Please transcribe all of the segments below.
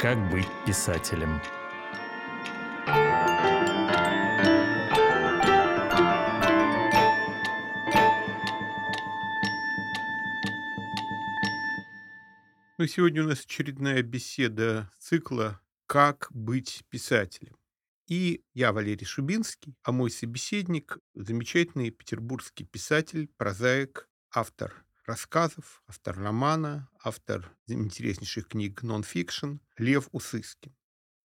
Как быть писателем? Ну, сегодня у нас очередная беседа цикла «Как быть писателем». И я Валерий Шубинский, а мой собеседник – замечательный петербургский писатель, прозаик, автор рассказов, автор романа, автор интереснейших книг нон-фикшн Лев Усыскин.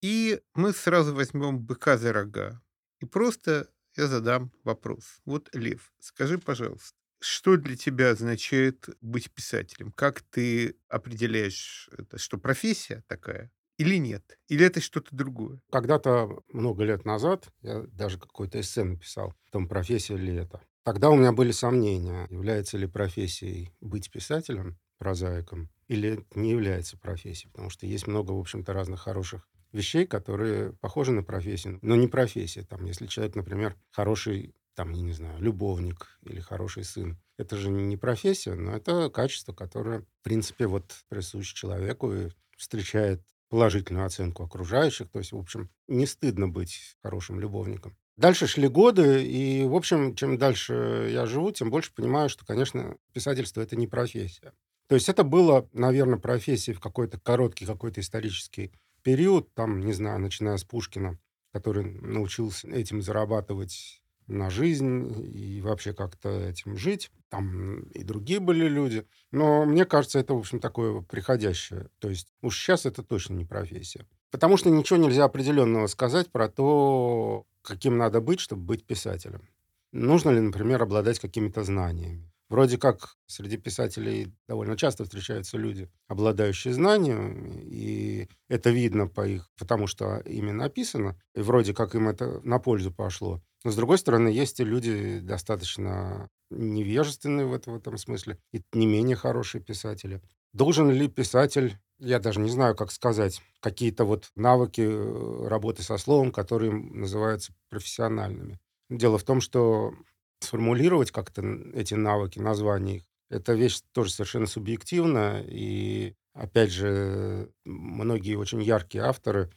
И мы сразу возьмем быка за рога. И просто я задам вопрос. Вот, Лев, скажи, пожалуйста, что для тебя означает быть писателем? Как ты определяешь это, что профессия такая или нет? Или это что-то другое? Когда-то, много лет назад, я даже какой-то эссе написал, в том, профессия ли это. Тогда у меня были сомнения, является ли профессией быть писателем, прозаиком, или не является профессией, потому что есть много, в общем-то, разных хороших вещей, которые похожи на профессию, но не профессия. Там, если человек, например, хороший там, я не знаю, любовник или хороший сын. Это же не профессия, но это качество, которое, в принципе, вот присуще человеку и встречает положительную оценку окружающих. То есть, в общем, не стыдно быть хорошим любовником. Дальше шли годы, и, в общем, чем дальше я живу, тем больше понимаю, что, конечно, писательство — это не профессия. То есть это было, наверное, профессией в какой-то короткий какой-то исторический период, там, не знаю, начиная с Пушкина, который научился этим зарабатывать на жизнь и вообще как-то этим жить. Там и другие были люди. Но мне кажется, это, в общем, такое приходящее. То есть уж сейчас это точно не профессия. Потому что ничего нельзя определенного сказать про то, каким надо быть, чтобы быть писателем. Нужно ли, например, обладать какими-то знаниями. Вроде как среди писателей довольно часто встречаются люди, обладающие знаниями, и это видно по их, потому что ими написано, и вроде как им это на пользу пошло. Но, с другой стороны, есть и люди достаточно невежественные в этом, в этом смысле, и не менее хорошие писатели. Должен ли писатель, я даже не знаю, как сказать, какие-то вот навыки э, работы со словом, которые называются профессиональными? Дело в том, что сформулировать как-то эти навыки, названия их, это вещь тоже совершенно субъективная. И, опять же, многие очень яркие авторы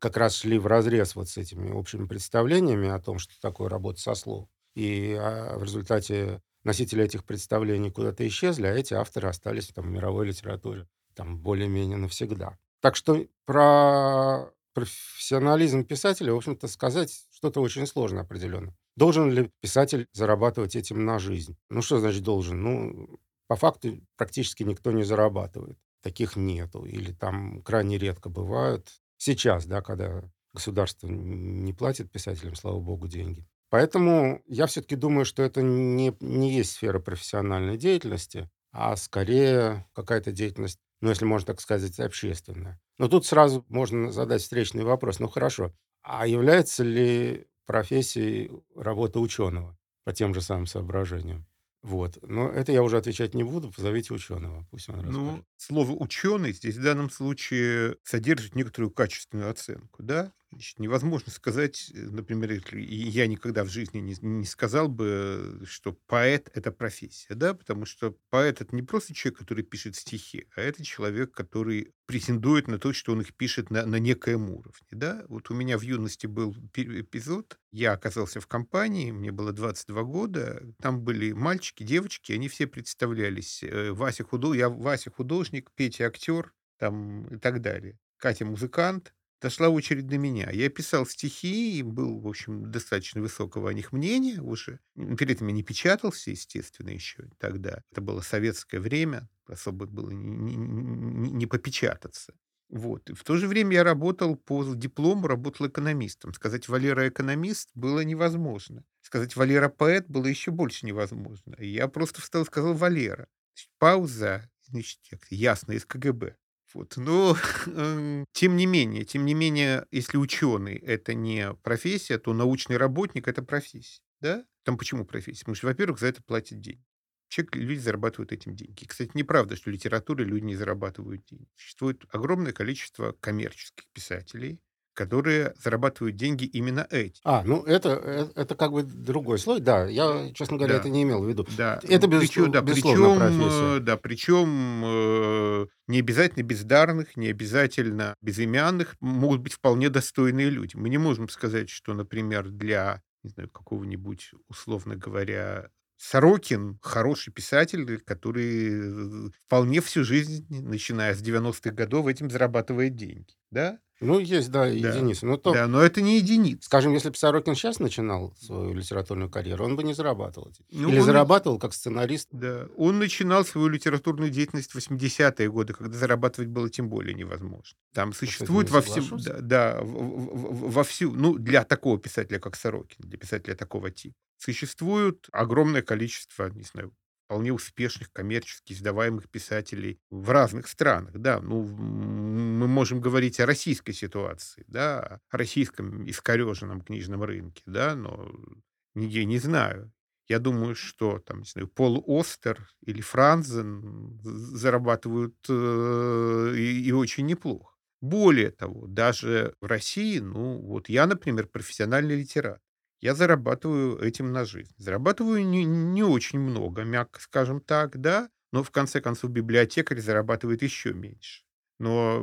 как раз шли в разрез вот с этими общими представлениями о том, что такое работа со словом. И а, в результате носители этих представлений куда-то исчезли, а эти авторы остались там, в мировой литературе там более-менее навсегда. Так что про профессионализм писателя, в общем-то, сказать что-то очень сложно определенно. Должен ли писатель зарабатывать этим на жизнь? Ну, что значит должен? Ну, по факту практически никто не зарабатывает. Таких нету. Или там крайне редко бывают. Сейчас, да, когда государство не платит писателям, слава богу, деньги. Поэтому я все-таки думаю, что это не, не есть сфера профессиональной деятельности, а скорее какая-то деятельность, ну, если можно так сказать, общественная. Но тут сразу можно задать встречный вопрос. Ну, хорошо, а является ли профессии работы ученого по тем же самым соображениям. Вот. Но это я уже отвечать не буду, позовите ученого, пусть он расскажет. Ну, слово «ученый» здесь в данном случае содержит некоторую качественную оценку, да? Значит, невозможно сказать, э, например, я никогда в жизни не, не сказал бы, что поэт — это профессия, да, потому что поэт — это не просто человек, который пишет стихи, а это человек, который претендует на то, что он их пишет на, на некоем уровне, да. Вот у меня в юности был эпизод, я оказался в компании, мне было 22 года, там были мальчики, девочки, они все представлялись. Э, Вася художник, я Вася художник, Петя актер, там и так далее. Катя музыкант, дошла очередь на меня. Я писал стихи и был, в общем, достаточно высокого о них мнения уже. Перед этим я не печатался, естественно, еще тогда. Это было советское время, особо было не, не, не попечататься. Вот. И в то же время я работал по диплому, работал экономистом. Сказать «Валера экономист» было невозможно. Сказать «Валера поэт» было еще больше невозможно. И я просто встал и сказал «Валера». Пауза, значит, ясно, из КГБ. Вот. Но, эм, тем не менее, тем не менее, если ученый это не профессия, то научный работник это профессия. Да? Там почему профессия? Потому что, во-первых, за это платят деньги. Человек, люди зарабатывают этим деньги. Кстати, неправда, что в литературе люди не зарабатывают деньги. Существует огромное количество коммерческих писателей, которые зарабатывают деньги именно эти. А, ну это, э, это как бы другой слой, да. Я, честно говоря, Да. это не имел в виду. Да, Это, причем, безусловно, да, безусловно, причем, профессия. э, да, причем э, не обязательно бездарных, не обязательно безымянных, могут быть вполне достойные люди. Мы не можем сказать, что, например, для, не знаю, какого-нибудь, условно говоря, Сорокин хороший писатель, который э, вполне всю жизнь, начиная с 90-х годов, этим зарабатывает деньги. Да? Ну, есть, да, Да. единицы. Но то, Да, но это не единица. скажем, если бы Сорокин сейчас начинал свою литературную карьеру, он бы не зарабатывал. Ну, Или он- зарабатывал как сценарист. Да, он начинал свою литературную деятельность в 80-е годы, когда зарабатывать было тем более невозможно. Там существует во всем, да, да, во всю, ну, для такого писателя, как Сорокин, для писателя такого типа, существует огромное количество, не знаю, вполне успешных коммерчески издаваемых писателей в разных странах, да, ну, мы можем говорить о российской ситуации, да, о российском искореженном книжном рынке, да, но нигде не знаю. Я думаю, что там, не знаю, Пол Остер или Франзен зарабатывают э, и, и очень неплохо. Более того, даже в России, ну, вот я, например, профессиональный литератор. Я зарабатываю этим на жизнь. Зарабатываю не, не очень много, мягко скажем так, да, но в конце концов библиотекарь зарабатывает еще меньше. Но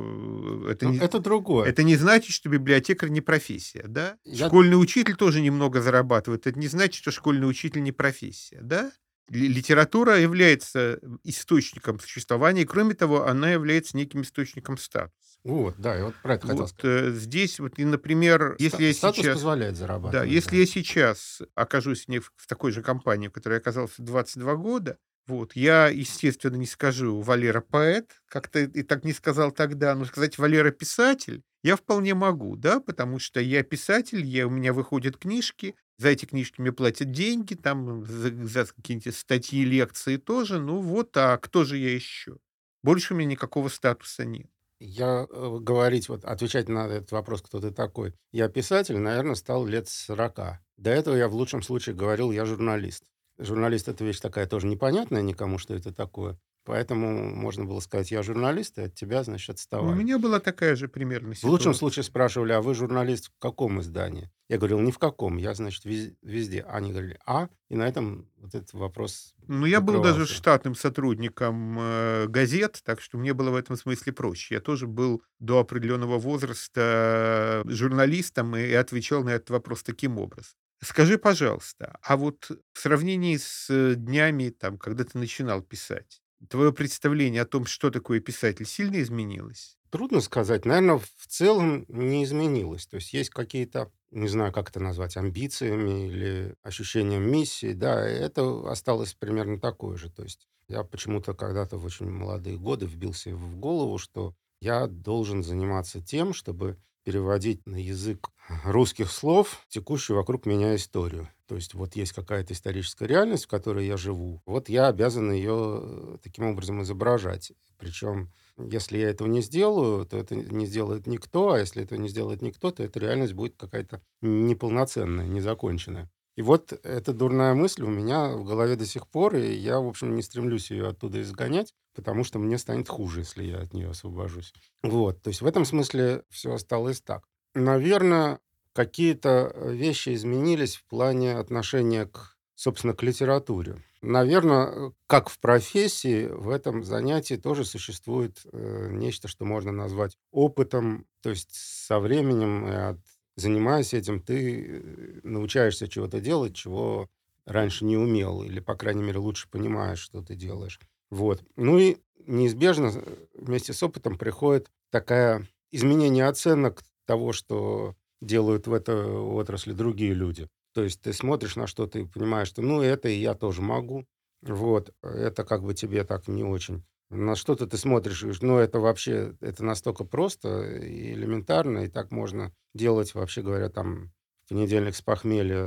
э, это Ну, не, это другое. это не значит, что библиотекарь не профессия, да? Я- Школьный учитель тоже немного зарабатывает. Это не значит, что школьный учитель не профессия, да? Ли- Литература является источником существования, и, кроме того, она является неким источником статуса. Вот, да, я вот про это хотел Вот сказать. э, здесь вот, и, например, если Ста- я Статус сейчас... позволяет Да, зарабатывать. если я сейчас окажусь не в в такой же компании, в которой я оказался 22 года, вот, я, естественно, не скажу Валера поэт, как-то и так не сказал тогда, но сказать Валера писатель я вполне могу, да, потому что я писатель, я, у меня выходят книжки, за эти книжки мне платят деньги, там за, за какие-нибудь статьи, лекции тоже, ну вот, а кто же я еще? Больше у меня никакого статуса нет. Я э, говорить, вот отвечать на этот вопрос, кто ты такой. Я писатель, наверное, стал лет с 40. До этого я в лучшем случае говорил, я журналист. Журналист — это вещь такая тоже непонятная никому, что это такое. Поэтому можно было сказать, я журналист, и от тебя, значит, У отставай. меня была такая же примерно В ситуация. лучшем случае спрашивали, а вы журналист в каком издании? Я говорил, ни в каком, я, значит, вез- везде. Они говорили, а? И на этом вот этот вопрос Ну, я был даже штатным сотрудником э, газет, так что мне было в этом смысле проще. Я тоже был до определенного возраста журналистом и отвечал на этот вопрос таким образом. Скажи, пожалуйста, а вот в сравнении с э, днями, там, когда ты начинал писать, твое представление о том, что такое писатель, сильно изменилось? Трудно сказать. Наверное, в целом не изменилось. То есть есть какие-то, не знаю, как это назвать, амбициями или ощущением миссии. Да, это осталось примерно такое же. То есть я почему-то когда-то в очень молодые годы вбил себе в голову, что я должен заниматься тем, чтобы переводить на язык русских слов текущую вокруг меня историю. То есть вот есть какая-то историческая реальность, в которой я живу. Вот я обязан ее э, таким образом изображать. Причем если я этого не сделаю, то это не сделает никто, а если этого не сделает никто, то эта реальность будет какая-то неполноценная, незаконченная. И вот эта дурная мысль у меня в голове до сих пор, и я, в общем, не стремлюсь ее оттуда изгонять, потому что мне станет хуже, если я от нее освобожусь. Вот, то есть в этом смысле все осталось так. Наверное, какие-то вещи изменились в плане отношения к, собственно, к литературе. Наверное, как в профессии, в этом занятии тоже существует э, нечто, что можно назвать опытом. То есть со временем, и от- занимаясь этим, ты э, научаешься чего-то делать, чего раньше не умел, или, по крайней мере, лучше понимаешь, что ты делаешь. Вот. Ну и неизбежно э, вместе с опытом приходит такое изменение оценок того, что делают в этой отрасли другие люди. То есть ты смотришь на что-то и понимаешь, что ну это и я тоже могу. Вот, это как бы тебе так не очень. На что-то ты смотришь говоришь, ну это вообще, это настолько просто и элементарно, и так можно делать, вообще говоря, там в понедельник с похмелья.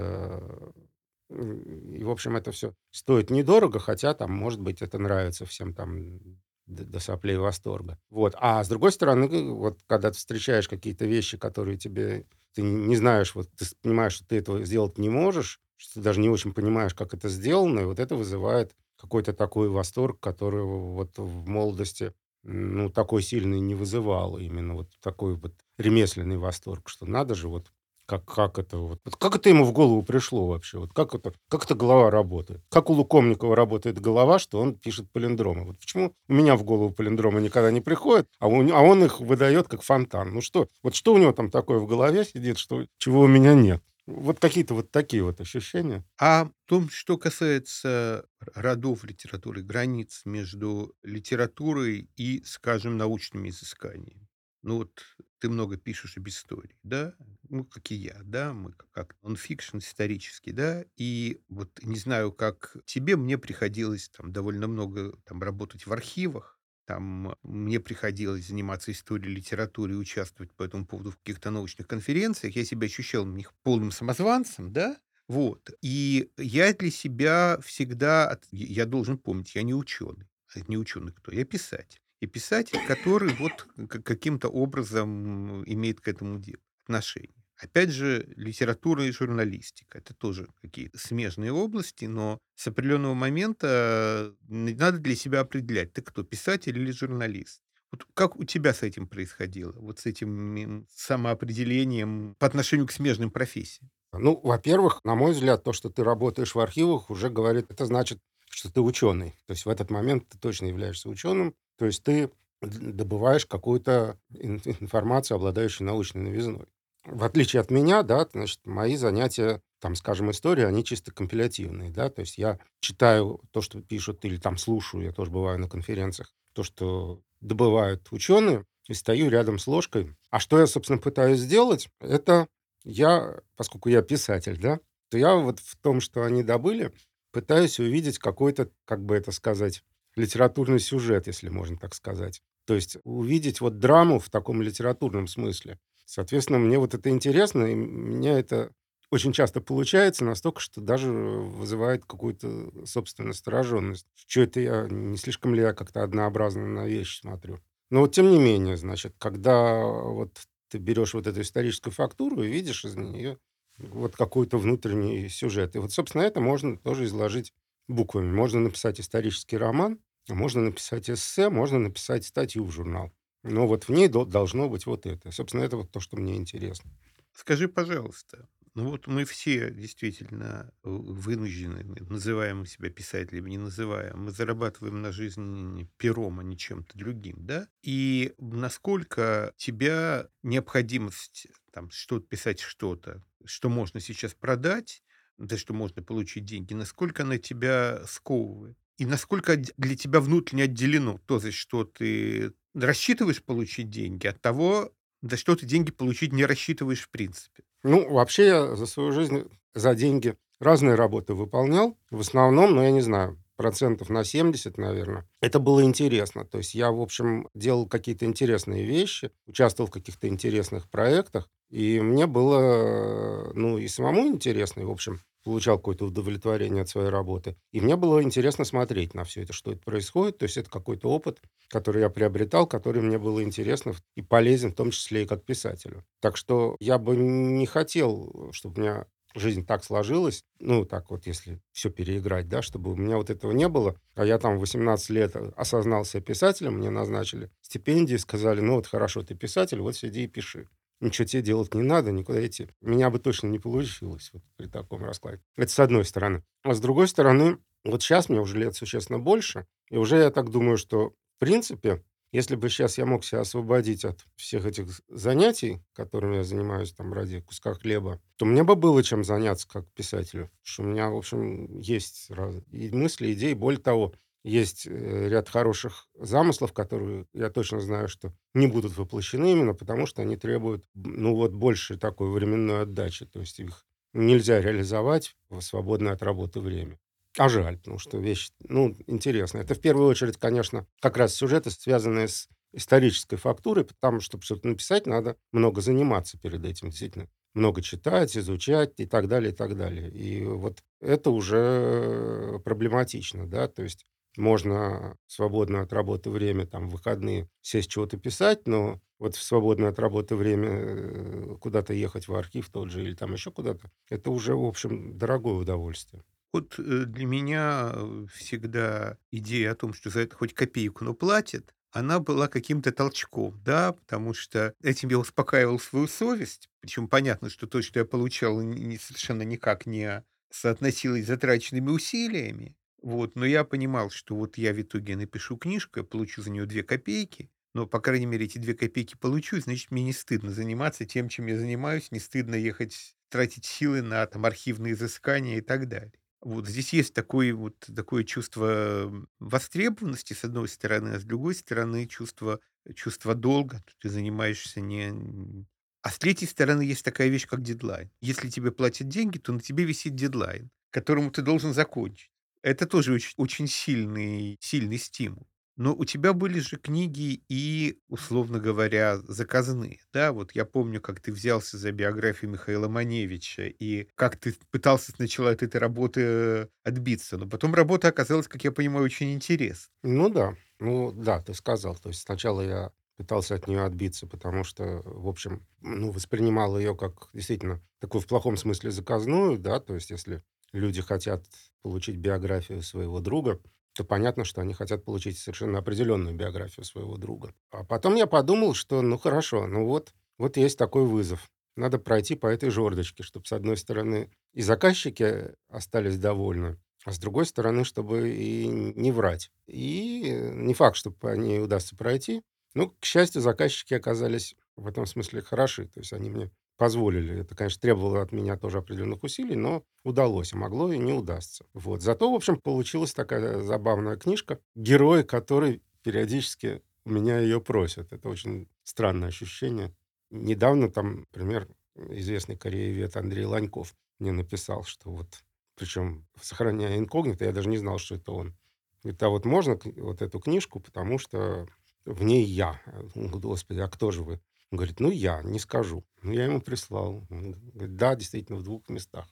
э, И, в общем, это все стоит недорого, хотя там, может быть, это нравится всем там до, до соплей восторга. Вот. А с другой стороны, вот когда ты встречаешь какие-то вещи, которые тебе ты не знаешь, вот ты понимаешь, что ты этого сделать не можешь, что ты даже не очень понимаешь, как это сделано, и вот это вызывает какой-то такой восторг, который вот в молодости ну, такой сильный не вызывало. Именно вот такой вот ремесленный восторг, что надо же, вот как, как это вот, как это ему в голову пришло вообще? Вот как это, как эта голова работает? Как у Лукомникова работает голова, что он пишет палиндромы? Вот почему у меня в голову палиндромы никогда не приходят, а, у, а он их выдает как фонтан? Ну что, вот что у него там такое в голове сидит, что чего у меня нет? Вот какие-то вот такие вот ощущения. А в том, что касается родов литературы, границ между литературой и, скажем, научными изысканиями. Ну вот ты много пишешь об истории, да, ну, как и я, да, мы как нонфикшн исторический, да, и вот не знаю, как тебе, мне приходилось там довольно много там работать в архивах, там мне приходилось заниматься историей литературы и участвовать по этому поводу в каких-то научных конференциях. Я себя ощущал на них полным самозванцем, да, вот. И я для себя всегда, я должен помнить, я не ученый. А не ученый кто? Я писатель. И писатель, который вот каким-то образом имеет к этому делу отношение. Опять же, литература и журналистика. Это тоже какие-то смежные области, но с определенного момента надо для себя определять, ты кто, писатель или журналист. Вот как у тебя с этим происходило? Вот с этим самоопределением по отношению к смежным профессиям? Ну, во-первых, на мой взгляд, то, что ты работаешь в архивах, уже говорит, это значит, что ты ученый. То есть в этот момент ты точно являешься ученым. То есть ты добываешь какую-то информацию, обладающую научной новизной в отличие от меня, да, значит, мои занятия, там, скажем, история, они чисто компилятивные, да, то есть я читаю то, что пишут, или там слушаю, я тоже бываю на конференциях, то, что добывают ученые, и стою рядом с ложкой. А что я, собственно, пытаюсь сделать, это я, поскольку я писатель, да, то я вот в том, что они добыли, пытаюсь увидеть какой-то, как бы это сказать, литературный сюжет, если можно так сказать. То есть увидеть вот драму в таком литературном смысле. Соответственно, мне вот это интересно, и меня это очень часто получается настолько, что даже вызывает какую-то собственную настороженность. Что это я, не слишком ли я как-то однообразно на вещи смотрю? Но вот тем не менее, значит, когда вот ты берешь вот эту историческую фактуру и видишь из нее вот какой-то внутренний сюжет. И вот, собственно, это можно тоже изложить буквами. Можно написать исторический роман, можно написать эссе, можно написать статью в журнал. Но вот в ней должно быть вот это. Собственно, это вот то, что мне интересно. Скажи, пожалуйста, ну вот мы все действительно вынуждены, называем себя писателями, не называем, мы зарабатываем на жизнь пером, а не чем-то другим, да? И насколько тебя необходимость там что-то писать что-то, что можно сейчас продать, за что можно получить деньги, насколько она тебя сковывает? И насколько для тебя внутренне отделено то, за что ты рассчитываешь получить деньги, от того, за что ты деньги получить не рассчитываешь в принципе? Ну, вообще я за свою жизнь за деньги разные работы выполнял. В основном, ну, я не знаю, процентов на 70, наверное. Это было интересно. То есть я, в общем, делал какие-то интересные вещи, участвовал в каких-то интересных проектах. И мне было, ну, и самому интересно, и, в общем, получал какое-то удовлетворение от своей работы. И мне было интересно смотреть на все это, что это происходит. То есть это какой-то опыт, который я приобретал, который мне было интересно и полезен, в том числе и как писателю. Так что я бы не хотел, чтобы меня жизнь так сложилась, ну, так вот, если все переиграть, да, чтобы у меня вот этого не было. А я там 18 лет осознал себя писателем, мне назначили стипендии, сказали, ну, вот хорошо, ты писатель, вот сиди и пиши ничего тебе делать не надо, никуда идти. Меня бы точно не получилось вот при таком раскладе. Это с одной стороны. А с другой стороны, вот сейчас мне уже лет существенно больше, и уже я так думаю, что в принципе, если бы сейчас я мог себя освободить от всех этих занятий, которыми я занимаюсь там ради куска хлеба, то мне бы было чем заняться как писателю. Потому что у меня, в общем, есть и мысли, идеи. Более того, есть э, ряд хороших замыслов, которые я точно знаю, что не будут воплощены именно потому, что они требуют, ну вот, больше такой временной отдачи. То есть их нельзя реализовать в свободное от работы время. А жаль, потому что вещь, ну, интересная. Это в первую очередь, конечно, как раз сюжеты, связанные с исторической фактурой, потому что, чтобы что-то написать, надо много заниматься перед этим, действительно. Много читать, изучать и так далее, и так далее. И вот это уже проблематично, да, то есть можно свободное от работы время, там, в выходные сесть чего-то писать, но вот в свободное от работы время э, куда-то ехать в архив тот же или там еще куда-то, это уже, в общем, дорогое удовольствие. Вот э, для меня э, всегда идея о том, что за это хоть копейку, но платят, она была каким-то толчком, да, потому что этим я успокаивал свою совесть. Причем понятно, что то, что я получал, не, совершенно никак не соотносилось с затраченными усилиями. Вот, но я понимал, что вот я в итоге напишу книжку, я получу за нее две копейки, но, по крайней мере, эти две копейки получу, значит, мне не стыдно заниматься тем, чем я занимаюсь, не стыдно ехать, тратить силы на там архивные изыскания и так далее. Вот здесь есть такое вот такое чувство востребованности, с одной стороны, а с другой стороны, чувство, чувство долга. Ты занимаешься не... А с третьей стороны, есть такая вещь, как дедлайн. Если тебе платят деньги, то на тебе висит дедлайн, которому ты должен закончить. Это тоже очень, очень сильный, сильный стимул. Но у тебя были же книги и, условно говоря, заказные. Да, вот я помню, как ты взялся за биографию Михаила Маневича, и как ты пытался сначала от этой работы отбиться. Но потом работа оказалась, как я понимаю, очень интересной. Ну да, ну да, ты сказал. То есть сначала я пытался от нее отбиться, потому что, в общем, ну, воспринимал ее как действительно такую в плохом смысле заказную, да, то есть если люди хотят получить биографию своего друга, то понятно, что они хотят получить совершенно определенную биографию своего друга. А потом я подумал, что ну хорошо, ну вот, вот есть такой вызов. Надо пройти по этой жердочке, чтобы, с одной стороны, и заказчики остались довольны, а с другой стороны, чтобы и не врать. И не факт, что по ней удастся пройти. Ну, к счастью, заказчики оказались в этом смысле хороши. То есть они мне позволили. Это, конечно, требовало от меня тоже определенных усилий, но удалось, а могло и не удастся. Вот. Зато, в общем, получилась такая забавная книжка. Герой, который периодически у меня ее просят. Это очень странное ощущение. Недавно там, например, известный кореевед Андрей Ланьков мне написал, что вот, причем сохраняя инкогнито, я даже не знал, что это он. Говорит, а вот можно вот эту книжку, потому что в ней я. Господи, а кто же вы? Он говорит, ну, я не скажу. Ну, я ему прислал. Он говорит, да, действительно, в двух местах.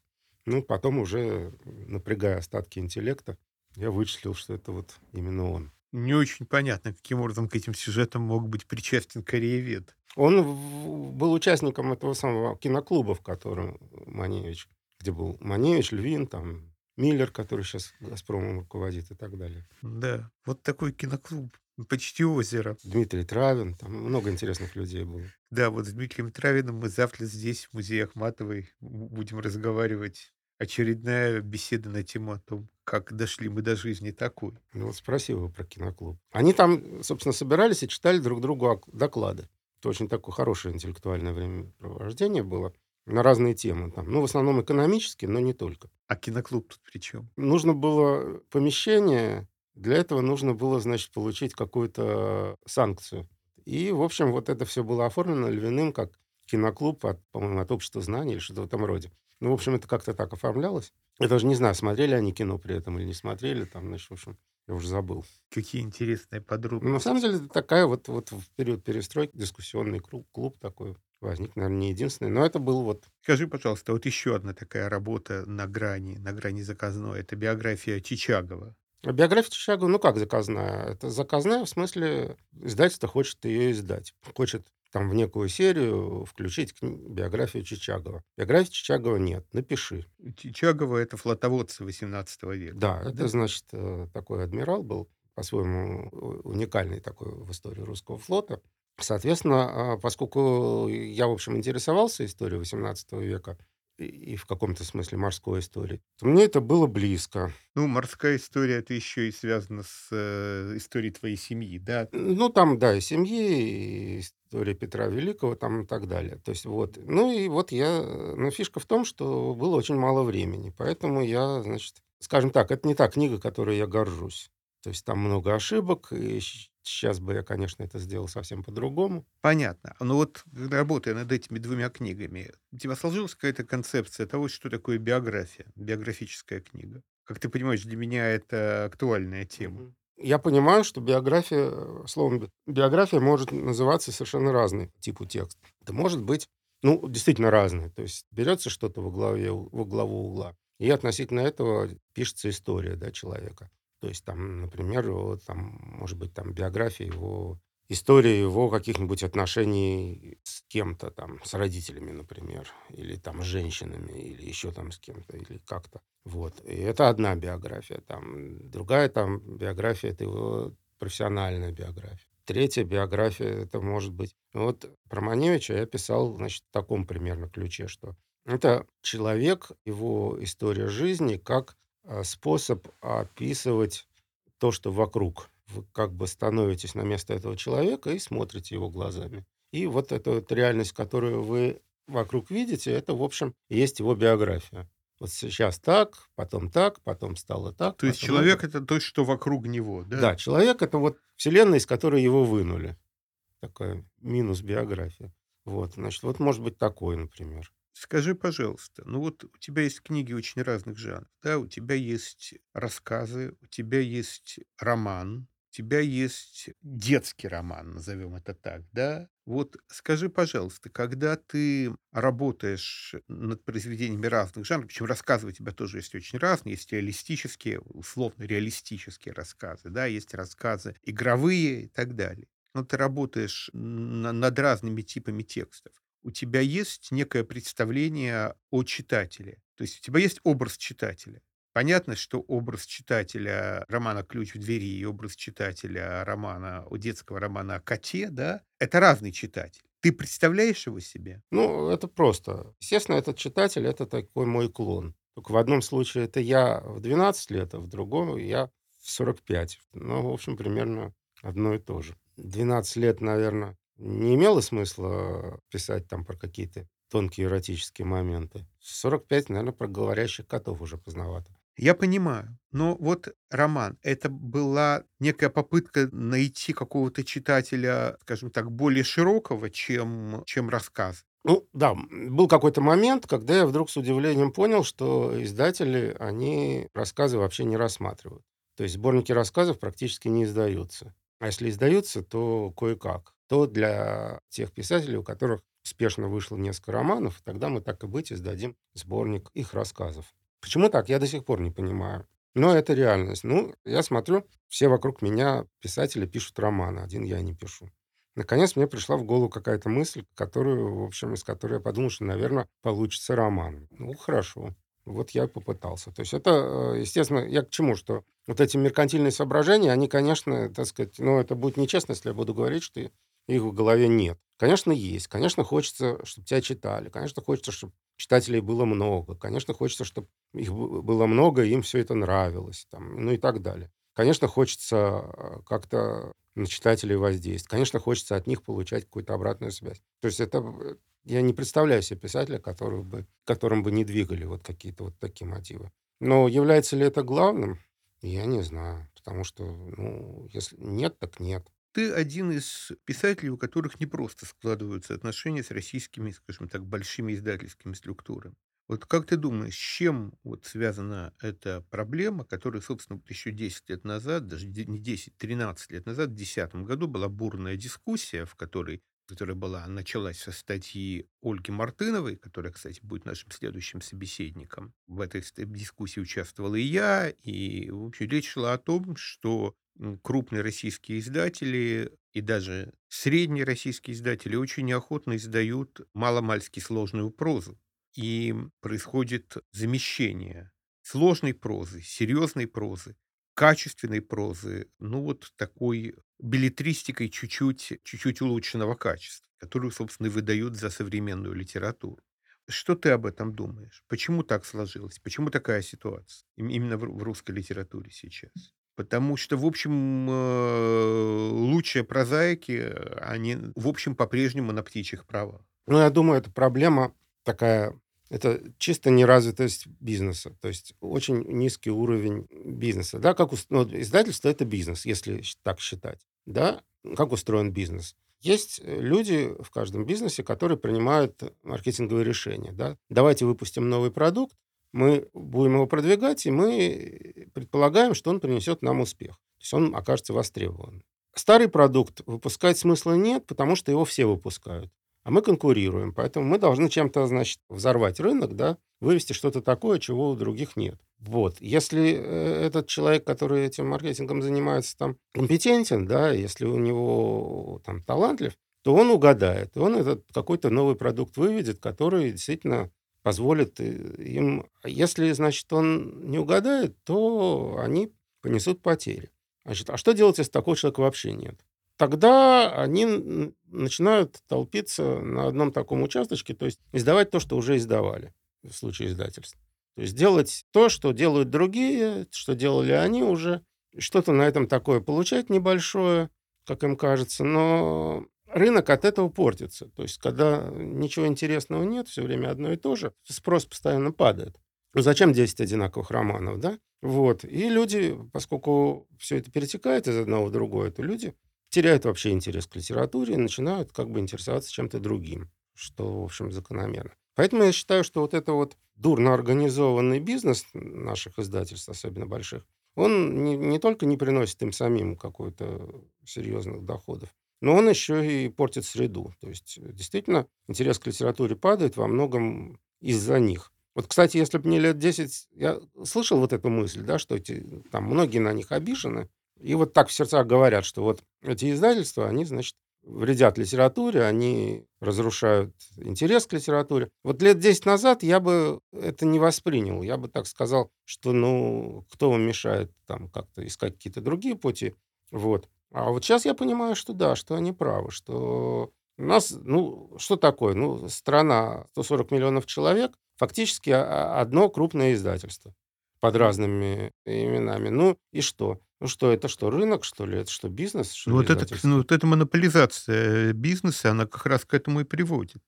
Ну, потом уже, напрягая остатки интеллекта, я вычислил, что это вот именно он. Не очень понятно, каким образом к этим сюжетам мог быть причастен кореевед. Он был участником этого самого киноклуба, в котором Маневич, где был Маневич, Львин, там Миллер, который сейчас «Газпромом» руководит и так далее. Да, вот такой киноклуб. Почти озеро. Дмитрий Травин, там много интересных людей было. Да, вот с Дмитрием Травиным мы завтра здесь, в музее Ахматовой, будем разговаривать. Очередная беседа на тему о том, как дошли мы до жизни такой. Ну вот спроси его про киноклуб. Они там, собственно, собирались и читали друг другу доклады. Это очень такое хорошее интеллектуальное времяпровождение было на разные темы. Там. Ну, в основном экономические, но не только. А киноклуб тут при чем? Нужно было помещение, для этого нужно было, значит, получить какую-то санкцию. И, в общем, вот это все было оформлено Львиным как киноклуб, от, по-моему, от общества знаний или что-то в этом роде. Ну, в общем, это как-то так оформлялось. Я даже не знаю, смотрели они кино при этом или не смотрели. Там, значит, в общем, я уже забыл. Какие интересные подробности. Ну, на самом деле, это такая вот, вот в период перестройки дискуссионный клуб, клуб такой возник, наверное, не единственный, но это был вот... Скажи, пожалуйста, вот еще одна такая работа на грани, на грани заказной. Это биография Чичагова. Биография Чичагова, ну как заказная? Это заказная в смысле издательство хочет ее издать. Хочет там в некую серию включить биографию Чичагова. Биографии Чичагова нет, напиши. Чичагова — это флотоводцы 18 века. Да, это, значит, э, такой адмирал был, по-своему уникальный такой в истории русского флота. Соответственно, а, поскольку я, в общем, интересовался историей 18 века, и в каком-то смысле морской истории, то мне это было близко. Ну, морская история это еще и связано с э, историей твоей семьи, да? Ну, там, да, и семьи, и история Петра Великого, там и так далее. То есть вот. Ну и вот я... Но фишка в том, что было очень мало времени, поэтому я, значит... Скажем так, это не та книга, которой я горжусь. То есть там много ошибок, и сейчас бы я, конечно, это сделал совсем по-другому. Понятно. Но вот работая над этими двумя книгами, у тебя сложилась какая-то концепция того, что такое биография, биографическая книга? Как ты понимаешь, для меня это актуальная тема. Я понимаю, что биография, словом, биография может называться совершенно разный типу текст. Это может быть, ну, действительно разный. То есть берется что-то во главе, во главу угла, и относительно этого пишется история да, человека. То есть там, например, вот, там, может быть, там биография его, история его каких-нибудь отношений с кем-то там, с родителями, например, или там с женщинами, или еще там с кем-то, или как-то. Вот. И это одна биография. Там, другая там биография — это его профессиональная биография. третья биография это может быть. Вот про Маневича я писал, значит, в таком примерно ключе, что это человек, его история жизни как способ описывать то, что вокруг. Вы как бы становитесь на место этого человека и смотрите его глазами. И вот эта вот реальность, которую вы вокруг видите, это, в общем, есть его биография. Вот сейчас так, потом так, потом стало так. То есть человек это то, что вокруг него, да? Да, человек это вот вселенная, из которой его вынули. Такая минус биография. Вот, значит, вот может быть такой, например. Скажи, пожалуйста, ну вот у тебя есть книги очень разных жанров, да, у тебя есть рассказы, у тебя есть роман, у тебя есть детский роман, назовем это так, да? Вот скажи, пожалуйста, когда ты работаешь над произведениями разных жанров, причем рассказы у тебя тоже есть очень разные, есть реалистические, условно реалистические рассказы, да, есть рассказы игровые и так далее. Но ты работаешь над разными типами текстов у тебя есть некое представление о читателе. То есть у тебя есть образ читателя. Понятно, что образ читателя романа «Ключ в двери» и образ читателя романа, у детского романа о коте, да, это разный читатель. Ты представляешь его себе? Ну, это просто. Естественно, этот читатель — это такой мой клон. Только в одном случае это я в 12 лет, а в другом я в 45. Ну, в общем, примерно одно и то же. 12 лет, наверное, не имело смысла писать там про какие-то тонкие эротические моменты. 45, наверное, про говорящих котов уже поздновато. Я понимаю. Но вот роман — это была некая попытка найти какого-то читателя, скажем так, более широкого, чем, чем рассказ. Ну, да, был какой-то момент, когда я вдруг с удивлением понял, что издатели, они рассказы вообще не рассматривают. То есть сборники рассказов практически не издаются. А если издаются, то кое-как то для тех писателей, у которых успешно вышло несколько романов, тогда мы так и быть издадим сборник их рассказов. Почему так, я до сих пор не понимаю. Но это реальность. Ну, я смотрю, все вокруг меня писатели пишут романы, один я не пишу. Наконец мне пришла в голову какая-то мысль, которую, в общем, из которой я подумал, что, наверное, получится роман. Ну, хорошо. Вот я попытался. То есть это, э, естественно, я к чему, что вот эти меркантильные соображения, они, конечно, так сказать, ну, это будет нечестно, если я буду говорить, что их в голове нет. Конечно, есть. Конечно, хочется, чтобы тебя читали. Конечно, хочется, чтобы читателей было много. Конечно, хочется, чтобы их было много, и им все это нравилось. Там, ну и так далее. Конечно, хочется а, как-то на читателей воздействовать. Конечно, хочется от них получать какую-то обратную связь. То есть это... Э, я не представляю себе писателя, который бы, которым бы не двигали вот какие-то вот такие мотивы. Но является ли это главным? Я не знаю. Потому что, ну, если нет, так нет. Ты один из писателей, у которых не просто складываются отношения с российскими, скажем так, большими издательскими структурами. Вот как ты думаешь, с чем вот связана эта проблема, которая, собственно, вот еще 10 лет назад, даже не 10, 13 лет назад, в 2010 году была бурная дискуссия, в которой которая была, началась со статьи Ольги Мартыновой, которая, кстати, будет нашим следующим собеседником. В этой дискуссии участвовал и я, и, в общем, речь шла о том, что крупные российские издатели и даже средние российские издатели очень неохотно издают маломальски сложную прозу. И происходит замещение сложной прозы, серьезной прозы, качественной прозы, ну вот такой билетристикой чуть-чуть, чуть-чуть улучшенного качества, которую, собственно, выдают за современную литературу. Что ты об этом думаешь? Почему так сложилось? Почему такая ситуация именно в русской литературе сейчас? Потому что, в общем, э, лучшие прозаики, они, в общем, по-прежнему на птичьих правах. Ну, я думаю, это проблема такая, это чисто неразвитость бизнеса, то есть очень низкий уровень бизнеса. Да, как ну, издательство – это бизнес, если так считать. Да, как устроен бизнес? Есть люди в каждом бизнесе, которые принимают маркетинговые решения. Да? Давайте выпустим новый продукт, мы будем его продвигать, и мы предполагаем, что он принесет нам успех. То есть он окажется востребован. Старый продукт выпускать смысла нет, потому что его все выпускают. А мы конкурируем, поэтому мы должны чем-то, значит, взорвать рынок, да, вывести что-то такое, чего у других нет. Вот. Если э, этот человек, который этим маркетингом занимается, там, компетентен, да, если у него там талантлив, то он угадает, он этот какой-то новый продукт выведет, который действительно позволит им... Если, значит, он не угадает, то они понесут потери. Значит, а что делать, если такого человека вообще нет? тогда они начинают толпиться на одном таком участочке, то есть издавать то, что уже издавали в случае издательства. То есть делать то, что делают другие, что делали они уже, что-то на этом такое получать небольшое, как им кажется, но рынок от этого портится. То есть, когда ничего интересного нет, все время одно и то же, спрос постоянно падает. Ну, зачем 10 одинаковых романов, да? Вот. И люди, поскольку все это перетекает из одного в другое, то люди теряют вообще интерес к литературе и начинают как бы интересоваться чем-то другим, что, в общем, закономерно. Поэтому я считаю, что вот это вот дурно организованный бизнес наших издательств, особенно больших, он не, не только не приносит им самим какой-то серьезных доходов, но он еще и портит среду. То есть действительно интерес к литературе падает во многом из-за них. Вот, кстати, если бы мне лет 10... Я слышал вот эту мысль, да, что эти, там многие на них обижены, и вот так в сердцах говорят, что вот эти издательства, они, значит, вредят литературе, они разрушают интерес к литературе. Вот лет 10 назад я бы это не воспринял. Я бы так сказал, что, ну, кто вам мешает там как-то искать какие-то другие пути. Вот. А вот сейчас я понимаю, что да, что они правы, что у нас, ну, что такое? Ну, страна 140 миллионов человек, фактически одно крупное издательство под разными именами. Ну и что? Ну что, это что, рынок, что ли? Это что, бизнес? Что ну, вот это, ну, вот эта монополизация бизнеса, она как раз к этому и приводит.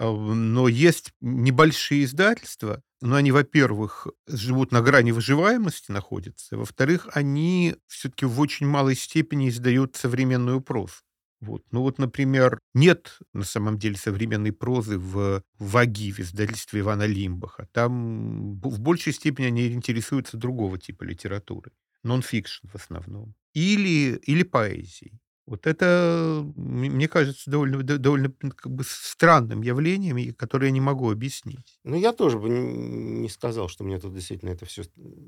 А, но есть небольшие издательства, но они, во-первых, живут на грани выживаемости, находятся, во-вторых, они все-таки в очень малой степени издают современную прозу. Вот. Ну вот, например, нет на самом деле современной прозы в ВАГИ, в издательстве Ивана Лимбаха. Там в большей степени они интересуются другого типа литературы. Нон-фикшн в основном. Или, или поэзией. Вот это, мне кажется, довольно, довольно как бы странным явлением, которое я не могу объяснить. Ну, я тоже бы не сказал, что мне тут действительно это все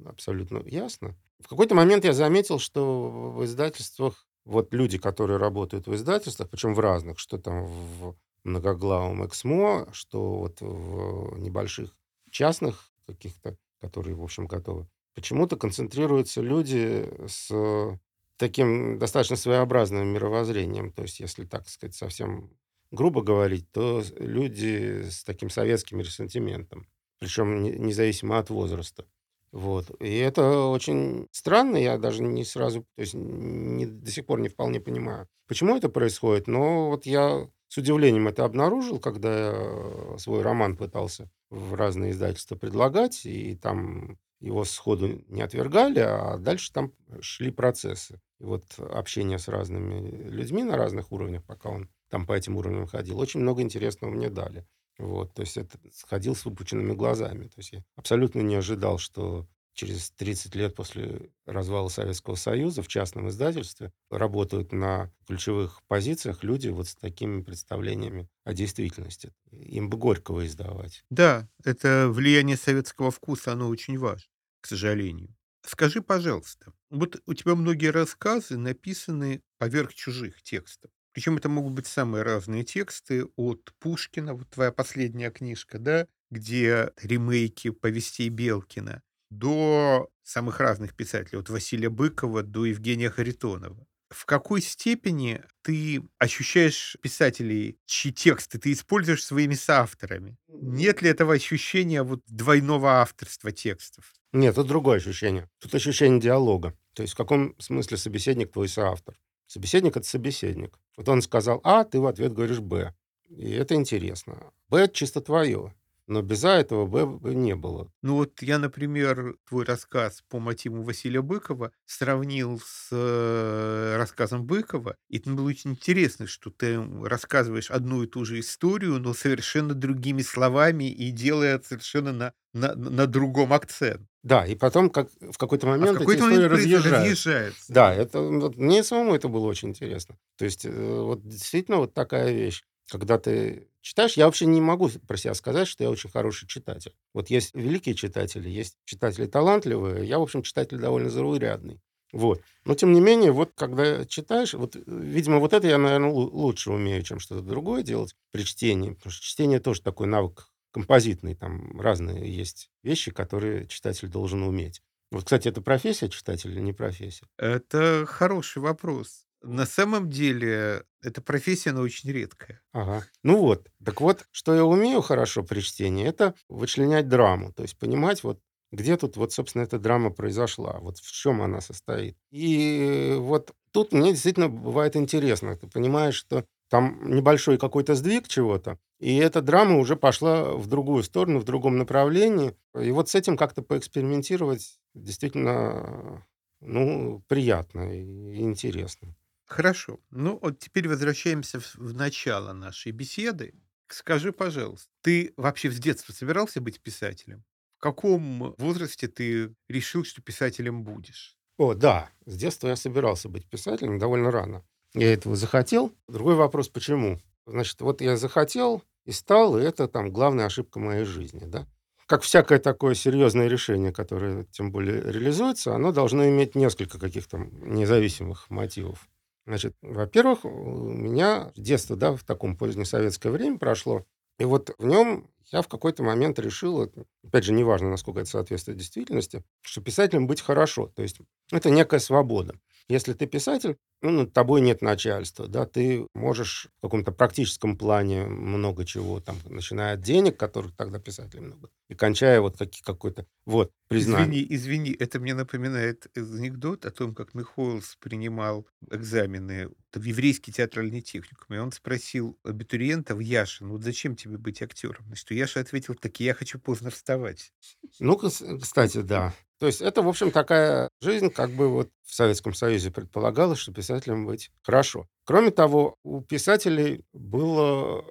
абсолютно ясно. В какой-то момент я заметил, что в издательствах вот люди, которые работают в издательствах, причем в разных, что там в многоглавом Эксмо, что вот в небольших частных каких-то, которые, в общем, готовы, почему-то концентрируются люди с таким достаточно своеобразным мировоззрением. То есть, если, так сказать, совсем грубо говорить, то люди с таким советским ресентиментом, причем независимо от возраста. Вот. И это очень странно, я даже не сразу, то есть не, до сих пор не вполне понимаю, почему это происходит, но вот я с удивлением это обнаружил, когда я свой роман пытался в разные издательства предлагать, и там его сходу не отвергали, а дальше там шли процессы. И вот общение с разными людьми на разных уровнях, пока он там по этим уровням ходил, очень много интересного мне дали. Вот, то есть это сходил с выпученными глазами. То есть я абсолютно не ожидал, что через 30 лет после развала Советского Союза в частном издательстве работают на ключевых позициях люди вот с такими представлениями о действительности. Им бы Горького издавать. Да, это влияние советского вкуса, оно очень важно, к сожалению. Скажи, пожалуйста, вот у тебя многие рассказы написаны поверх чужих текстов. Причем это могут быть самые разные тексты от Пушкина, вот твоя последняя книжка, да, где ремейки повестей Белкина, до самых разных писателей, от Василия Быкова до Евгения Харитонова. В какой степени ты ощущаешь писателей, чьи тексты ты используешь своими соавторами? Нет ли этого ощущения вот двойного авторства текстов? Нет, это другое ощущение. Тут ощущение диалога. То есть в каком смысле собеседник твой соавтор? Собеседник — это собеседник. Вот он сказал А, ты в ответ говоришь Б. И это интересно. Б — чисто твое. Но без А этого Б не было. Ну вот я, например, твой рассказ по мотиву Василия Быкова сравнил с э, рассказом Быкова. И это было очень интересно, что ты рассказываешь одну и ту же историю, но совершенно другими словами и делая совершенно на, на, на другом акцент. Да, и потом как, в какой-то момент а в какой-то момент разъезжается. разъезжается. Да, это, вот, мне самому это было очень интересно. То есть э, вот действительно вот такая вещь. Когда ты читаешь, я вообще не могу про себя сказать, что я очень хороший читатель. Вот есть великие читатели, есть читатели талантливые, я, в общем, читатель довольно заурядный. Вот. Но, тем не менее, вот когда читаешь, вот, видимо, вот это я, наверное, лучше умею, чем что-то другое делать при чтении, потому что чтение тоже такой навык композитный, там разные есть вещи, которые читатель должен уметь. Вот, кстати, это профессия читателя или не профессия? Это хороший вопрос. На самом деле, эта профессия, она очень редкая. Ага. Ну вот. Так вот, что я умею хорошо при чтении, это вычленять драму. То есть понимать, вот где тут, вот, собственно, эта драма произошла, вот в чем она состоит. И вот тут мне действительно бывает интересно. Ты понимаешь, что там небольшой какой-то сдвиг чего-то, и эта драма уже пошла в другую сторону, в другом направлении. И вот с этим как-то поэкспериментировать действительно, ну, приятно и интересно. Хорошо. Ну, вот теперь возвращаемся в, в начало нашей беседы. Скажи, пожалуйста, ты вообще с детства собирался быть писателем? В каком возрасте ты решил, что писателем будешь? О, да, с детства я собирался быть писателем довольно рано. Я этого захотел. Другой вопрос, почему? Значит, вот я захотел и стал, и это там главная ошибка моей жизни, да. Как всякое такое серьезное решение, которое тем более реализуется, оно должно иметь несколько каких-то независимых мотивов. Значит, во-первых, у меня детство, да, в таком позднесоветское время прошло, и вот в нем я в какой-то момент решил, опять же, неважно, насколько это соответствует действительности, что писателем быть хорошо. То есть это некая свобода. Если ты писатель, ну, над тобой нет начальства, да, ты можешь в каком-то практическом плане много чего, там, начиная от денег, которых тогда писателей много, и кончая вот как, какой-то, вот, признание. Извини, извини, это мне напоминает анекдот о том, как Михоэлс принимал экзамены в еврейский театральный техникум, и он спросил абитуриентов, Яшин, вот зачем тебе быть актером? На что Яша ответил, так я хочу поздно вставать. Ну, кстати, да. То есть это, в общем, такая жизнь, как бы вот в Советском Союзе предполагалось, что писателем быть хорошо. Кроме того, у писателей было,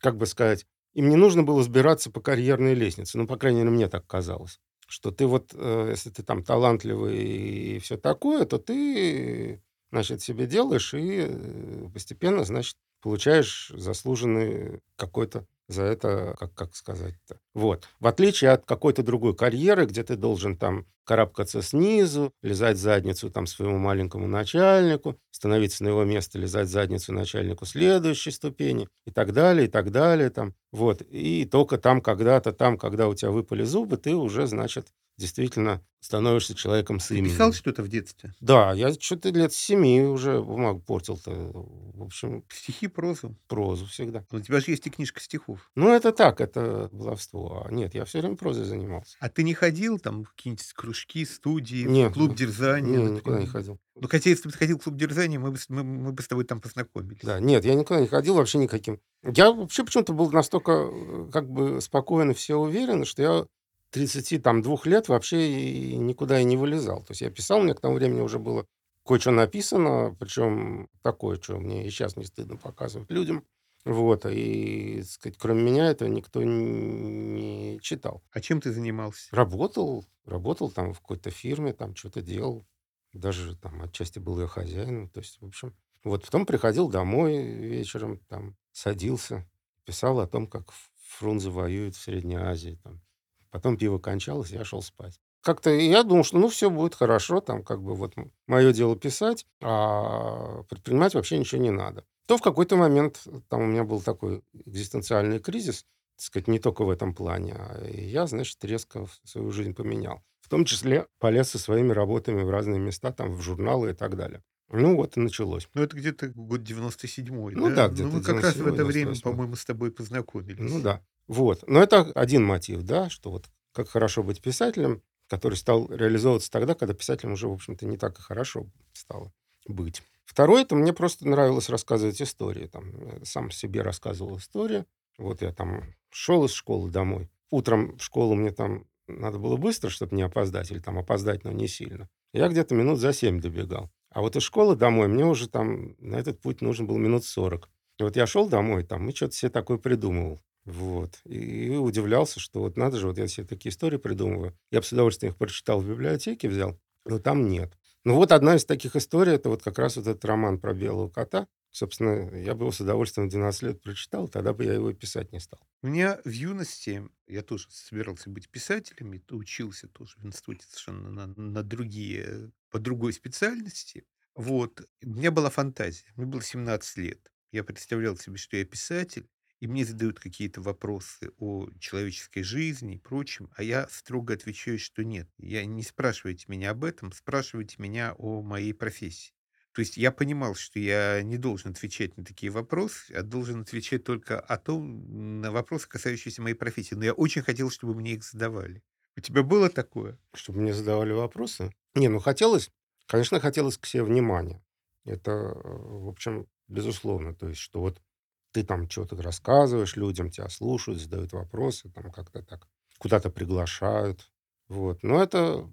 как бы сказать, им не нужно было сбираться по карьерной лестнице. Ну, по крайней мере, мне так казалось. Что ты вот, э, если ты там талантливый и все такое, то ты, значит, себе делаешь и э, постепенно, значит, получаешь заслуженный какой-то за это, как, как сказать-то. Вот. В отличие от какой-то другой карьеры, где ты должен там карабкаться снизу, лизать задницу там своему маленькому начальнику, становиться на его место, лизать задницу начальнику следующей ступени и так далее, и так далее. Там. Вот. И только там когда-то, там, когда у тебя выпали зубы, ты уже, значит, действительно становишься человеком с именем. писал что-то в детстве? Да, я что-то лет семи уже бумагу портил-то. В общем... Стихи, прозу? Прозу всегда. Но у тебя же есть и книжка стихов. Ну, это так, это баловство. А нет, я все время прозой занимался. А ты не ходил там в какие-нибудь кружки, студии, нет, в клуб дерзания? Нет, никуда не ходил. Ну, хотя, если бы ты ходил в клуб дерзания, мы бы, мы, мы бы с тобой там познакомились. Да, нет, я никуда не ходил вообще никаким. Я вообще почему-то был настолько э, как бы спокоен и все уверен, что я 32 лет вообще никуда и не вылезал. То есть я писал, мне к тому времени уже было кое-что написано, причем такое, что мне и сейчас не стыдно показывать людям. Вот, и, сказать, кроме меня этого никто не читал. А чем ты занимался? Работал, работал там в какой-то фирме, там что-то делал. Даже там отчасти был я хозяином. То есть, в общем, вот потом приходил домой вечером, там, садился, писал о том, как Фрунзе воюет в Средней Азии, там, Потом пиво кончалось, я шел спать. Как-то я думал, что ну все будет хорошо, там как бы вот мое дело писать, а предпринимать вообще ничего не надо. То в какой-то момент там у меня был такой экзистенциальный кризис, так сказать, не только в этом плане, а я, значит, резко свою жизнь поменял. В том числе полез со своими работами в разные места, там, в журналы и так далее. Ну вот и началось. Ну это где-то год 97-й, Ну да, где-то Ну мы как раз в это время, по-моему, с тобой познакомились. Ну да. Вот. Но это один мотив, да, что вот как хорошо быть писателем, который стал реализовываться тогда, когда писателем уже, в общем-то, не так и хорошо стало быть. Второе, это мне просто нравилось рассказывать истории. Там, сам себе рассказывал истории. Вот я там шел из школы домой. Утром в школу мне там надо было быстро, чтобы не опоздать, или там опоздать, но не сильно. Я где-то минут за семь добегал. А вот из школы домой мне уже там на этот путь нужен был минут сорок. И вот я шел домой там и что-то себе такое придумывал. Вот. И удивлялся, что вот надо же, вот я себе такие истории придумываю. Я бы с удовольствием их прочитал в библиотеке, взял, но там нет. Ну вот одна из таких историй, это вот как раз вот этот роман про белого кота. Собственно, я бы его с удовольствием в 12 лет прочитал, тогда бы я его писать не стал. У меня в юности, я тоже собирался быть писателем, и учился тоже в институте совершенно на, на другие, по другой специальности. Вот. У меня была фантазия. Мне было 17 лет. Я представлял себе, что я писатель, и мне задают какие-то вопросы о человеческой жизни и прочем, а я строго отвечаю, что нет. Я не спрашивайте меня об этом, спрашивайте меня о моей профессии. То есть я понимал, что я не должен отвечать на такие вопросы, а должен отвечать только о том, на вопросы, касающиеся моей профессии. Но я очень хотел, чтобы мне их задавали. У тебя было такое? Чтобы мне задавали вопросы? Не, ну хотелось, конечно, хотелось к себе внимания. Это, э, в общем, безусловно. То есть, что вот ты там что-то рассказываешь людям, тебя слушают, задают вопросы, там как-то так куда-то приглашают. Вот. Но это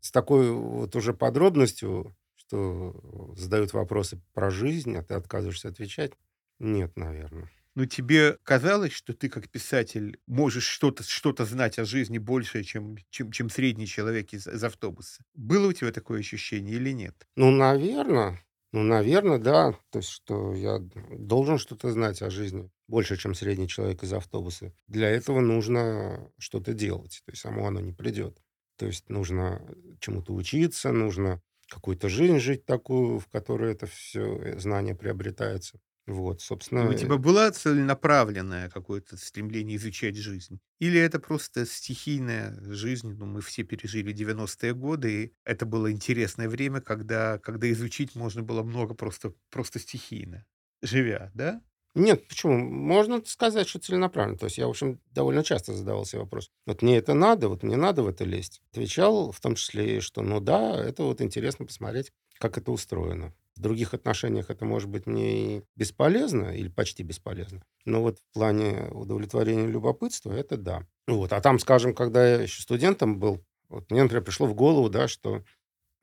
с такой вот уже подробностью, что задают вопросы про жизнь, а ты отказываешься отвечать, нет, наверное. Но тебе казалось, что ты как писатель можешь что-то что знать о жизни больше, чем, чем, чем средний человек из, из автобуса? Было у тебя такое ощущение или нет? Ну, наверное. Ну, наверное, да. То есть, что я должен что-то знать о жизни больше, чем средний человек из автобуса. Для этого нужно что-то делать. То есть, само оно не придет. То есть, нужно чему-то учиться, нужно какую-то жизнь жить такую, в которой это все э, знание приобретается. Вот, собственно... У тебя э была целенаправленное какое-то стремление изучать жизнь? Или это просто стихийная жизнь? Ну, мы все пережили 90-е годы, и это было интересное время, когда, когда изучить можно было много просто, просто стихийно, живя, да? Нет, почему? Можно сказать, что целенаправленно. То есть я, в общем, довольно часто задавался вопрос. Вот мне это надо, вот мне надо в это лезть. Отвечал в том числе, что ну да, это вот интересно посмотреть, как это устроено. В других отношениях это может быть мне бесполезно или почти бесполезно. Но вот в плане удовлетворения любопытства это да. Вот. А там, скажем, когда я еще студентом был, вот мне, например, пришло в голову, да, что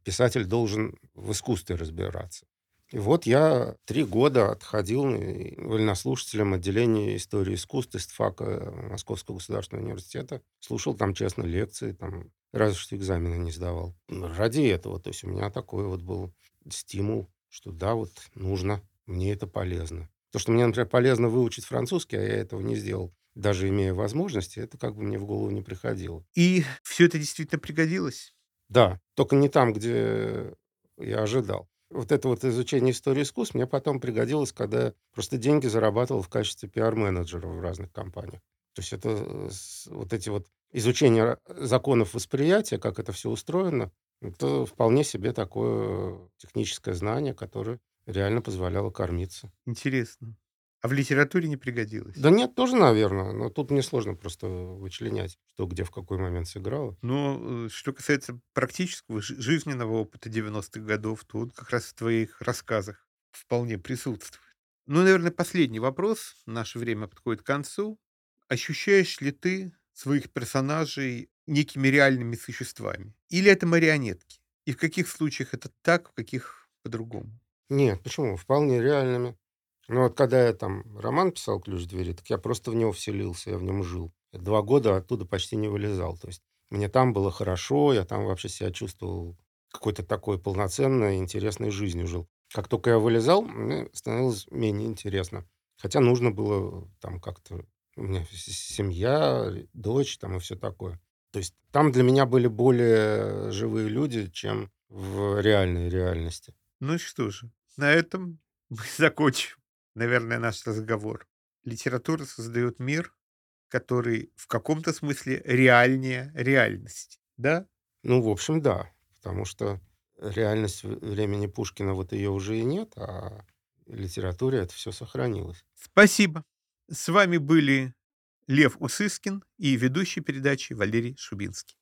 писатель должен в искусстве разбираться. И вот я три года отходил вольнослушателем отделения истории искусств ИСТФАКа Московского государственного университета. Слушал там честно лекции, там разве что экзамены не сдавал. Ради этого, то есть у меня такой вот был стимул что да, вот нужно, мне это полезно. То, что мне, например, полезно выучить французский, а я этого не сделал, даже имея возможности, это как бы мне в голову не приходило. И все это действительно пригодилось? Да, только не там, где я ожидал. Вот это вот изучение истории искусств мне потом пригодилось, когда я просто деньги зарабатывал в качестве пиар-менеджера в разных компаниях. То есть это э, вот эти вот изучение законов восприятия, как это все устроено, это вполне себе такое техническое знание, которое реально позволяло кормиться. Интересно. А в литературе не пригодилось? Да нет, тоже, наверное. Но тут мне сложно просто вычленять, что где в какой момент сыграло. Но э, что касается практического жизненного опыта 90-х годов, то он как раз в твоих рассказах вполне присутствует. Ну, наверное, последний вопрос. Наше время подходит к концу. Ощущаешь ли ты своих персонажей некими реальными существами? Или это марионетки? И в каких случаях это так, в каких по-другому? Нет, почему? Вполне реальными. Ну вот когда я там роман писал «Ключ двери», так я просто в него вселился, я в нем жил. Два года оттуда почти не вылезал. То есть мне там было хорошо, я там вообще себя чувствовал какой-то такой полноценной, интересной жизнью жил. Как только я вылезал, мне становилось менее интересно. Хотя нужно было там как-то... У меня семья, дочь там и все такое. То есть там для меня были более живые люди, чем в реальной реальности. Ну что же, на этом мы закончим, наверное, наш разговор. Литература создает мир, который в каком-то смысле реальнее реальности, да? Ну, в общем, да. Потому что реальность времени Пушкина, вот ее уже и нет, а в литературе это все сохранилось. Спасибо. С вами были Лев Усыскин и ведущий передачи Валерий Шубинский.